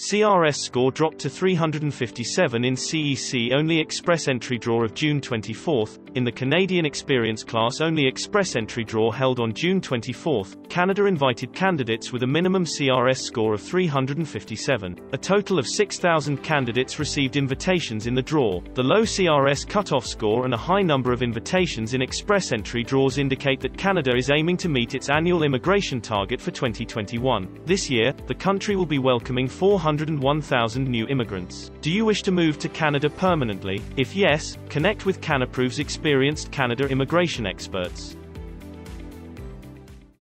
CRS score dropped to 357 in CEC only express entry draw of June 24. In the Canadian Experience class only express entry draw held on June 24, Canada invited candidates with a minimum CRS score of 357. A total of 6,000 candidates received invitations in the draw. The low CRS cutoff score and a high number of invitations in express entry draws indicate that Canada is aiming to meet its annual immigration target for 2021. This year, the country will be welcoming 400 101,000 new immigrants. Do you wish to move to Canada permanently? If yes, connect with CanApprove's experienced Canada immigration experts.